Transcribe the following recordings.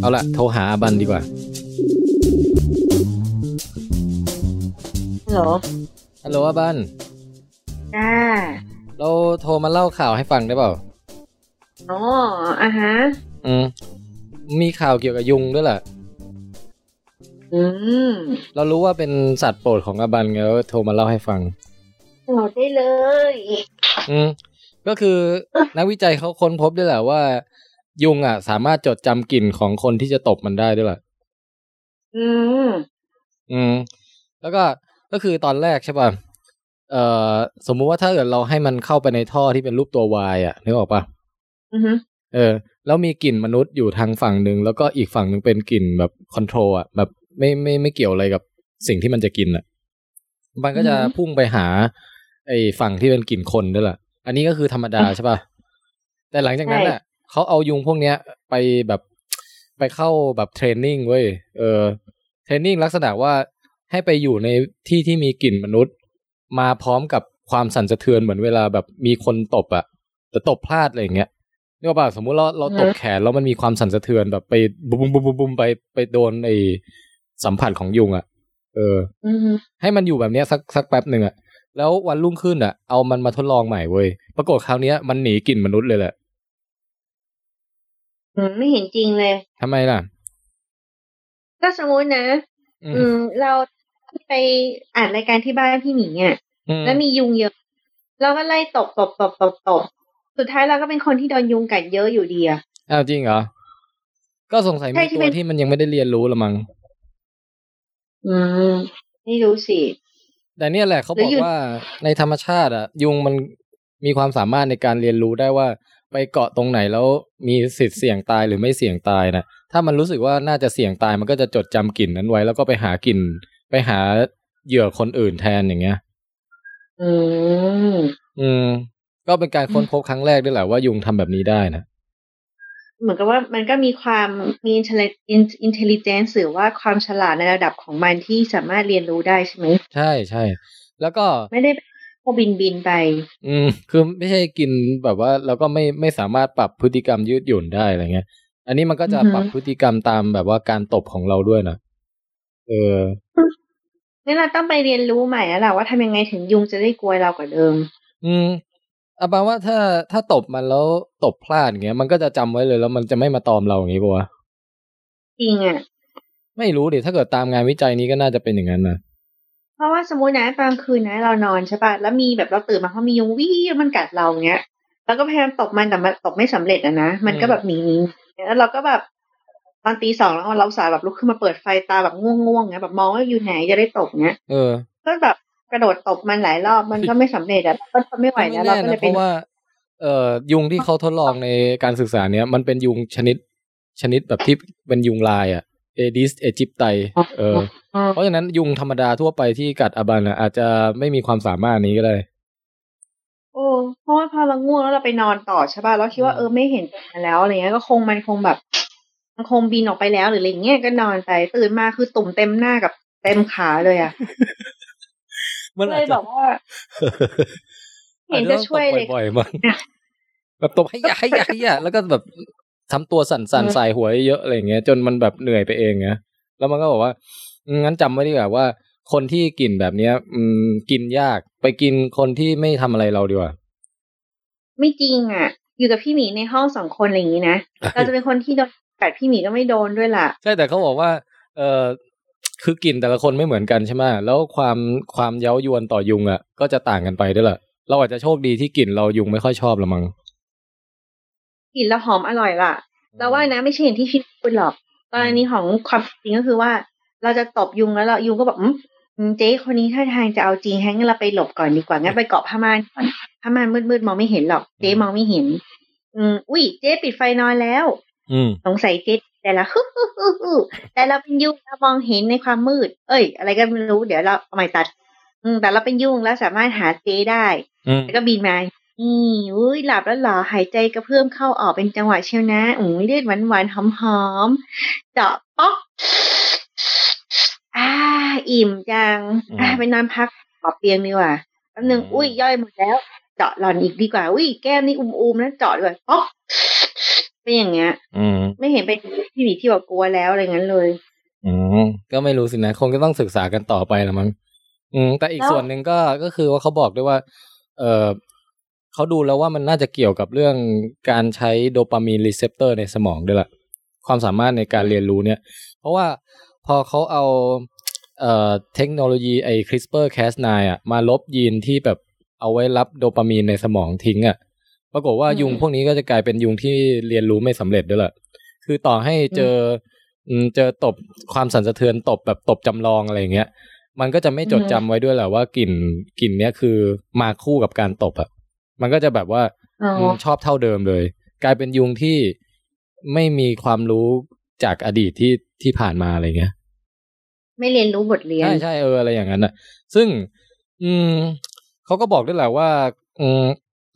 เอาละโทรหาอาบันดีกว่าฮัลโหลฮัลโหลอาบันจ้าเราโทรมาเล่าข่าวให้ฟังได้เปล่าอ๋ออะฮะ อืม มีข่าวเกี่ยวกับยุงด้วยแหละอืม เรารู้ว่าเป็นสัตว์โปรดของอาบันไงแล้วโทรมาเล่าให้ฟังเราได้เลย อืม ก็คือนักวิจัยเขาค้นพบด้วยแหละว่า ยุงอะ สามารถจดจำกลิ่นของคนที่จะตบมันได้ด้วยแหละอืม อืม แล้วก็ก็คือตอนแรกใช่ป่ะเอ่อสมมุติว่าถ้าเกิดเราให้มันเข้าไปในท่อที่เป็นรูปตัววายอะนึกออกป่ะอือฮึเออ แล้วมีกลิ่นมนุษย์อยู่ทางฝั่งหนึ่งแล้วก็อีกฝั่งหนึ่งเป็นกลิ่นแบบคอนโทรลอะแบบไม่ไม่ไม่เกี่ยวอะไรกับสิ่งที่มันจะกินอะ มันก็จะพุ่งไปหา ไอ้ฝั่งที่เป็นกลิ่นคนด้วยแหละ อันนี้ก็คือธรรมดาใช่ป่ะแต่หลังจากนั้นอะเขาเอายุงพวกเนี้ยไปแบบไปเข้าแบบ training เว้ยเออ training ลักษณะว่าให้ไปอยู่ในที่ที่มีกลิ่นมนุษย์ มาพร้อมกับความสั่นสะเทือนเหมือนเวลาแบบมีคนตบอะแต่ตบพลาดอะไรอย่างเงี้ยนึกออกป่ะสมมุติเราเราตบแขนแล้วมันมีความสั่นสะเทือนแบบไปบุ้มบุ้มบุ้มบุ้มบุ้มไปไปโดนไอ้สัมผัสของยุงอะเอออืมให้มันอยู่แบบเนี้ยสักสักแป๊บหนึ่งอะ แล้ววันรุ่งขึ้นอะเอามันมาทดลองใหม่เว้ย ปรากฏคราวเนี้ยมันหนีกลิ่นมนุษย์เลยแหละอืมไม่เห็นจริงเลยทำไมล่ะ ก็สมมตินะ อือืมมเราไปอ่านรายการที่บ้านพี่หมีอะอืมแล้วมียุงเยอะ เราก็ไล่ตบตบตบตบตบสุดท้ายเราก็เป็นคนที่โดนยุงกัดเยอะอยู่ดีอะอ้าวจริงเหรอ ก็สงสัยใช่มีที่ตัวเป็นที่มันยังไม่ได้เรียนรู้ละมั้งอืมไม่รู้สิ แต่เนี่ยแหละเขาหรืบออกอยู่ว่าในธรรมชาติอะ ยุงมันมีความสามารถในการเรียนรู้ได้ว่า ไปเกาะตรงไหนแล้วมีสิทธิ์เสี่ยงตายหรือไม่เสี่ยงตายนะถ้ามันรู้สึกว่าน่าจะเสี่ยงตายมันก็จะจดจำกลิ่นนั้นไว้ แล้วก็ไปหากลิ่นไปหาเหยื่อคนอื่นแทนอย่างเงี้ย อืมอืมก็เป็นการค้นพบครั้งแรกด้วยแหละว่ายุงทำแบบนี้ได้นะ เหมือนกับว่ามันก็มีความมี intel intelligence หรือว่าความฉลาดในระดับของมันที่สามารถเรียนรู้ได้ใช่ไหมใช่ใช่แล้วก็ไม่ได้พอบินบินไป อืมคือไม่ใช่กินแบบว่าเราก็ไม่ไม่สามารถปรับพฤติกรรมยืดหยุ่นได้อะไรเงี้ย อันนี้มันก็จะอือฮึปรับพฤติกรรมตามแบบว่าการตบของเราด้วยนะเอองั้นเราต้องไปเรียนรู้ใหม่แล้วล่ะว่าทำยังไงถึงยุงจะได้กลัวเรากว่าเดิม อืม อาบาว่าถ้าถ้าตบมันแล้วตบพลาดอย่างเงี้ย มันก็จะจำไว้เลยแล้วมันจะไม่มาตอมเราอย่างงี้ปะวะจริงอะไม่รู้ดิถ้าเกิดตามงานวิจัยนี้ก็น่าจะเป็นอย่างนั้นนะเพราะว่าสมมตินะตอนคืนนะ เรานอนใช่ป่ะแล้วมีแบบเราตื่นมาเพราะมียุงวิ่งมันกัดเราเงี้ยเราก็พยายามตบมันแต่มันตบไม่สำเร็จอะนะมันก็แบบหนีหนีแล้วเราก็แบบตอนตีสองแล้วเราสายแบบลุกขึ้นมาเปิดไฟตาแบบง่วงๆเงี้ยแบบมองว่าอยู่ไหนจะได้ตบเงี้ยเออก็แบบ กระโดดตบมันหลายรอบมันก็ไม่สำเร็จอะก็ทนไม่ไหวก็แล้วไม่เราแน่ก็เลนะยเพเป็นราะว่า เอ่อยุงที่เขาทดลองในการศึกษาเนี้ยมันเป็นยุงชนิดชนิดแบบที่เป็นยุงลายอะเอดิสเอจิปไตเออ เพราะฉะนั้นยุงธรรมดาทั่วไปที่กัดอาบันอะอาจจะไม่มีความสามารถนี้ก็ได้ โอ้เพราะว่าพอเราง่วงแล้วเราไปนอนต่อใช่ป่ะเราคิดว่าเออไม่เห็นมันแล้วอะไรเงี้ยก็คงมันคงแบบ มันคงบินออกไปแล้วหรืออะไรเงี้ยก็นอนไปตื่นมาคือตุ่มเต็มหน้ากับเต็มขาเลยอะ มันเลอาจยจะแบบว่าเห็นจะช่วยเลยอาจจะต้องตบบ่อยๆมั้งแบบตบให้ยะให้ยะให้ยะแล้วก็แบบทำตัวสั่นๆใส่หัวเยอะๆอะไรอย่างเงี้ยจนมันแบบเหนื่อยไปเองเงี้ยแล้วมันก็บอกว่าอืมงั้นจำไว้ดีกว่าว่า คนที่กินแบบเนี้ย อืมกินยากไปกินคนที่ไม่ทำอะไรเราดีกว่า ไม่จริงอะ อยู่กับพี่หมีในห้องสองคนอะไรอย่างนี้นะเราจะเป็นคนที่โดนกัดพี่หมีก็ไม่โดนด้วยล่ะ ใช่แต่เขาบอกว่า เออ คือกลิ่นแต่ละคนไม่เหมือนกันใช่ไหมแล้วความความเย้ายวนต่อยุงอะ ก็จะต่างกันไปด้วยแหละเราอาจจะโชคดีที่กลิ่นเรายุงไม่ค่อยชอบละมั้งกลิ่นแล้วหอมอร่อยล่ะเราว่านะไม่ใช่อย่างที่พี่พูดหรอกกรณีของความจริงก็คือว่า เราจะตบยุงแล้วเรายุงก็บอกอืมอืมเจ๊คนนี้ท่าทางจะเอาจริงแฮงั้นเราไปหลบก่อนดีกว่างั้นไปเกาะผ้าม่านก่อนผ้าม่านมืดๆมองไม่เห็นหรอก เจ๊มองไม่เห็น อืมอุ้ยเจ๊ปิดไฟนอนแล้ว อืมสงสัยเจ๊ แต่ละฮึฮึฮึฮึแต่เราเป็นยุงเรามองเห็นในความมืด เอ้ย อะไรก็ไม่รู้เดี๋ยวเราเอาใหม่ตัด อืม แต่เราเป็นยุงแล้วสามารถหาเจ๊ได้อืมแล้วก็บินมานี่อุ้ยหลับแล้วเหรอหายใจกระเพื่อมเข้าออกเป็นจังหวะเชียวนะอืมเลือดหวานหวานๆหอมหอมๆเจาะป๊อกอ่าอิ่มจังอ่าไปนอนพักขอบเตียงดีกว่าแป๊บนึงอุ้ยย่อยหมดแล้ว เจาะหลอนอีกดีกว่า อุ้ยแก้มนี่อุ้มๆนะเจาะด้วยป๊อก เป็นอย่างเงี้ย อืม ไม่เห็นเป็นที่หนีที่แบบกลัวแล้วอะไรงั้นเลย อืมก็ไม่รู้สินะคงจะต้องศึกษากันต่อไปละมั้งอืม แต่อีกแล้วส่วนหนึ่งก็ก็คือว่าเขาบอกด้วยว่า เออเขาดูแล้วว่ามันน่าจะเกี่ยวกับเรื่องการใช้ dopamine receptor ในสมองด้วยล่ะความสามารถในการเรียนรู้เนี่ย เพราะว่าพอเขาเอาเอ่อเทคโนโลยีไอ้ CRISPR Cas9 อะมาลบยีนที่แบบเอาไว้รับโดปามีนในสมองทิ้งอะ ปรากฏว่าอืมยุงพวกนี้ก็จะกลายเป็นยุงที่เรียนรู้ไม่สำเร็จด้วยล่ะคือต่อให้เจออืมเจอตบความสั่นสะเทือนตบแบบตบจำลองอะไรอย่างเงี้ย มันก็จะไม่จดจำไว้ด้วยแหละว่ากลิ่นกลิ่นเนี้ยคือมาคู่กับการตบอะมันก็จะแบบว่าอ๋ออืมชอบเท่าเดิมเลย กลายเป็นยุงที่ไม่มีความรู้จากอดีตที่ที่ผ่านมาอะไรเงี้ย ไม่เรียนรู้บทเรียนใช่ใช่เอออะไรอย่างนั้นน่ะ ซึ่ง อืมเขาก็บอกด้วยแหละว่า อืม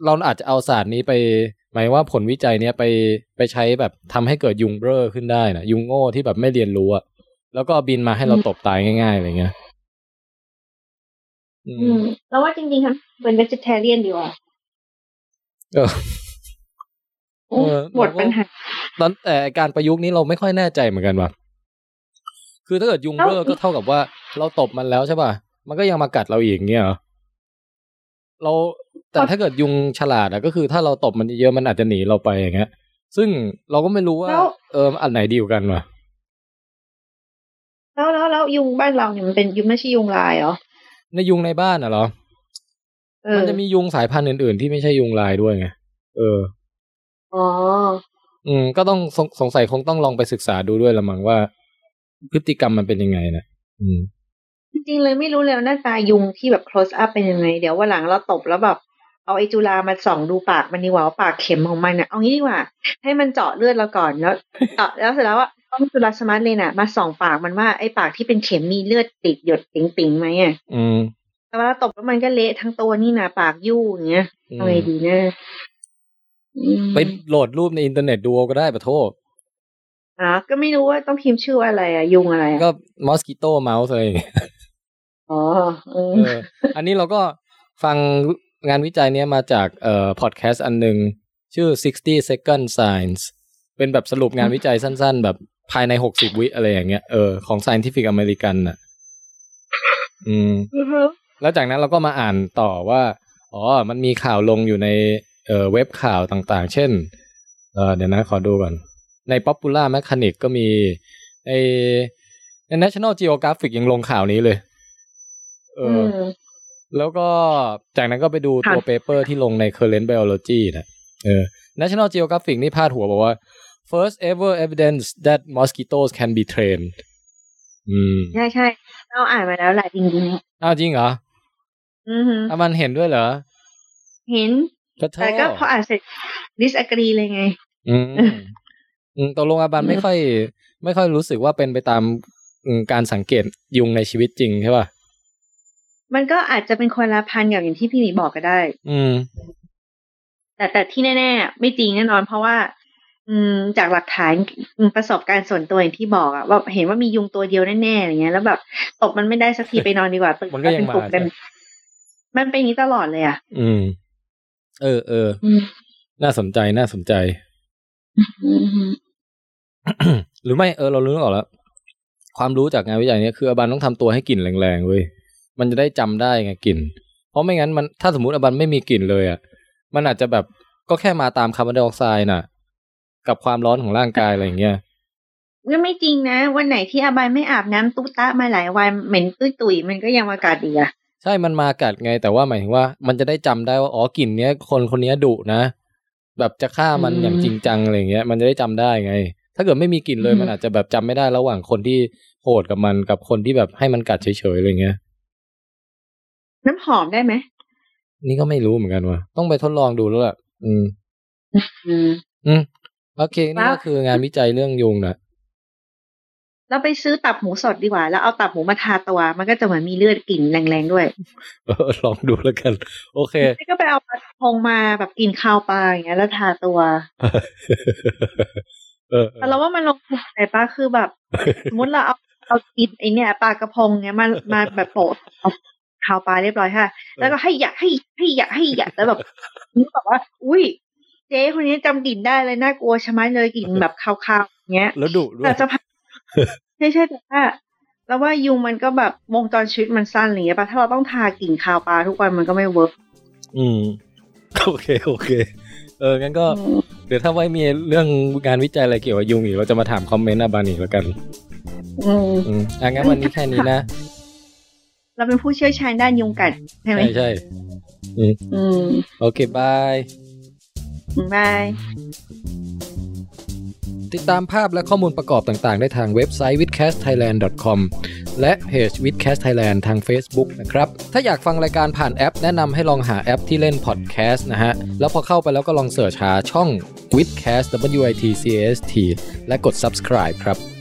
เราอาจจะเอาศาสตร์นี้ไป หมายว่าผลวิจัยเนี้ยไปไปใช้แบบทำให้เกิดยุงเบ้อขึ้นได้นะยุงโง่ที่แบบไม่เรียนรู้อะแล้วก็บินมาให้เราตบตายง่ายๆอะไรเงี้ยอือืมมแล้วว่าจริงๆทั้งเป็น vegetarian ดีกว่าเออโอ้เออหมดปัญหาตอนแต่การประยุกต์นี้เราไม่ค่อยแน่ใจเหมือนกันว่ะคือถ้าเกิดยุงเบ้อแล้วก็เท่ากับว่า เราตบมันแล้วใช่ป่ะมันก็ยังมากัดเราอีกเงี้ยเหรอ เราแต่ถ้าเกิดยุงฉลาดอะก็คือถ้าเราตบมันเยอะๆมันอาจจะหนีเราไปอย่างเงี้ย ซึ่งเราก็ไม่รู้ว่า แล้ว เอออันไหนดีกว่ากันวะแล้วแล้วแล้วยุงบ้านเราเนี่ยมันเป็นยุงไม่ใช่ยุงลายเหรอในยุงในบ้านอะเหรอ เออมันจะมียุงสายพันธุ์อื่นๆ ที่ไม่ใช่ยุงลายด้วยไงเออ อ๋อ อืมก็ต้องสงสงสัยคงต้องลองไปศึกษาดูด้วยละมั้งว่า พฤติกรรมมันเป็นยังไงนะอืมจ ริง ๆ เลยไม่รู้เลยว่าหน้าตายุงที่แบบ close up เป็นยังไง เดี๋ยววันหลังเราตบแล้วแบบเอาไอจุลามาส่องดูปากมันดีกว่าว่าปากเข็มของมันอะเอางี้ดีกว่า ให้มันเจาะเลือดเราก่อนแล้วเจาะแล้วเสร็จแล้วว่าต้อง Chula Smart Lens อะ มาส่องปากมันว่าไอปากที่เป็นเข็มมีเลือดติดหยดติ๋งๆไหมอะอืมแต่เวลาตบแล้วมันก็เละทั้งตัวนี่นะปากยู่อย่างเงี้ยอืมเอาไงดีนะอืมไปโหลดรูปในอินเทอร์เน็ตดูเอาก็ได้ปัดโธ่อะก็ไม่รู้ว่าต้องพิมพ์ชื่อว่าอะไรอะยุงอะไรอะก็ mosquito mouth อะไร อย่างเงี้ยอ๋อเออเออ อันนี้เราก็ฟังงานวิจัยเนี้ยมาจากเอ่อพอดแคสต์อันหนึ่งชื่อ 60 second science เป็นแบบสรุปงานวิจัยสั้นๆ แบบภายใน60วิอะไรอย่างเงี้ยเออของ scientific American น่ะ อืม แล้วจากนั้นเราก็มาอ่านต่อว่า อ๋อ มันมีข่าวลงอยู่ในเอ่อเว็บข่าวต่างๆ เช่น เออเดี๋ยวนะขอดูก่อน ใน Popular Mechanics ก็มีในใน National Geographic ยังลงข่าวนี้เลย เอออ แล้วก็จากนั้นก็ไปดูค่ะตัวเปเปอร์ที่ลงใน Current Biology นะเออ National Geographic นี่พาดหัวบอกว่า first ever evidence that mosquitoes can be trained อืมใช่ใช่เราอ่านมาแล้วแหละจริงอ้าวจริงเหรอๆอือหืออะมันเห็นด้วยเหรอ เห็นขอโทษแต่ก็พออ่านเสร็จ disagree เลยไงอืมอืมตกลงอาบันไม่ค่อย ไม่ค่อยรู้สึกว่าเป็นไปตามอืมการสังเกตยุงในชีวิตจริงใช่ป่ะ มันก็อาจจะเป็นคนละพันกับอย่างที่พี่หมีบอกก็ได้ อืม แต่แต่ที่แน่ๆไม่จริงแน่นอน เพราะว่า อืม จากหลักฐานอืมประสบการณ์ส่วนตัวอย่างที่บอกอะว่าเห็นว่ามียุงตัวเดียวแน่ๆอย่างเงี้ย แล้วแบบตบมันไม่ได้สักทีไปนอนดีกว่าตื่นมันก็ยังเป็นปลุกมากันใช่มันเป็นอย่างนี้ตลอดเลยอะอืม เออเอออืมน่าสนใจน่าสนใจอืมหรือไม่เออเรารู้ออกแล้ว ความรู้จากงานวิจัยเนี้ยคืออาบันต้องทำตัวให้กลิ่นแรงๆเว้ย มันจะได้จำได้ไงกลิ่น เพราะไม่งั้นมันถ้าสมมติอาบันไม่มีกลิ่นเลยอะ มันอาจจะแบบก็แค่มาตามคาร์บอนไดออกไซด์น่ะ กับความร้อนของร่างกายอะไรอย่างเงี้ยก็ไม่จริงนะ วันไหนที่อาบายไม่อาบน้ำตุ๊ตะมาหลายวันเหม็นตุ้ยตุยๆมันก็ยังอากาศดีอะใช่มันมากัดไง แต่ว่าหมายถึงว่า มันจะได้จำได้ว่าอ๋อกลิ่นเนี้ยคนคนเนี้ยดุนะ แบบจะฆ่ามันอย่างจริงจังอะไรอย่างเงี้ย มันจะได้จำได้ไง ถ้าเกิดไม่มีกลิ่นเลยมันอาจจะแบบจำไม่ได้ระหว่างคนที่โหดกับมันกับคนที่แบบให้มันกัดเฉยๆอะไรเงี้ย น้ำหอมได้ไหม นี่ก็ไม่รู้เหมือนกันว่ะ ต้องไปทดลองดูแล้วแหละอืมอืม อืม โอเค นี่แล้ก็วคืองานวิจัยเรื่องยุงนะเราไปซื้อตับหมูสดดีกว่า แล้วเอาตับหมูมาทาตัว มันก็จะเหมือนมีเลือดกลิ่นแรงๆด้วย เออ ลองดูแล้วกัน โอเคก็ไปเอาปลากระพงมาแบบกินข้าวปลาอย่างเงี้ยแล้วทาตัวเออเอแต่อเราว่ามันลงทุนไปปะคือแบบ สมมติเราเอาเอากินไอเนี่ยปลากระพงเงี้ยมามาแบบโปะ เอาข้าวปลาเรียบร้อยค่ะ แล้วก็ให้อยากให้ให้อยากให้อยากแล้วแบบนี่แบบว่า อุ้ยเจ๊คนนี้จำกลิ่นได้เลยน่ากลัวชะมัดเลยกลิ่นแบบคาวๆอย่างเงี้ย แล้วดุด้วแต่ยจะพักไม่ใช่แต่ว่าแล้วว่ายุงมันก็แบบวงจรชีวิตมันสั้นอะไรอย่างเงี้ยป่ะถ้าเราต้องทากลิ่นคาวปลาทุกวันมันก็ไม่ work อืมโอเคโอเค เอองั้นก็เดี๋ยวถ้าไว้มีเรื่องงานวิจัยอะไรเกี่ยวกับยุงอีกเราจะมาถาม comment อาบานีแล้วกันอืมอืมอะงั้นวันนี้แค่นี้นะ เราเป็นผู้เชี่ยวชาญด้านยุงกัดใช่ไหมใช่ใช่อืมโอเค bye bye ติดตามภาพและข้อมูลประกอบต่างๆ ได้ทางเว็บไซต์ withcastthailand.com และเพจ withcast thailand ทาง Facebook นะครับ ถ้าอยากฟังรายการผ่านแอป แนะนำให้ลองหาแอปที่เล่นพอดแคสต์นะฮะ แล้วพอเข้าไปแล้วก็ลองเสิร์ชหาช่อง withcast w i t c a s t และกด subscribe ครับ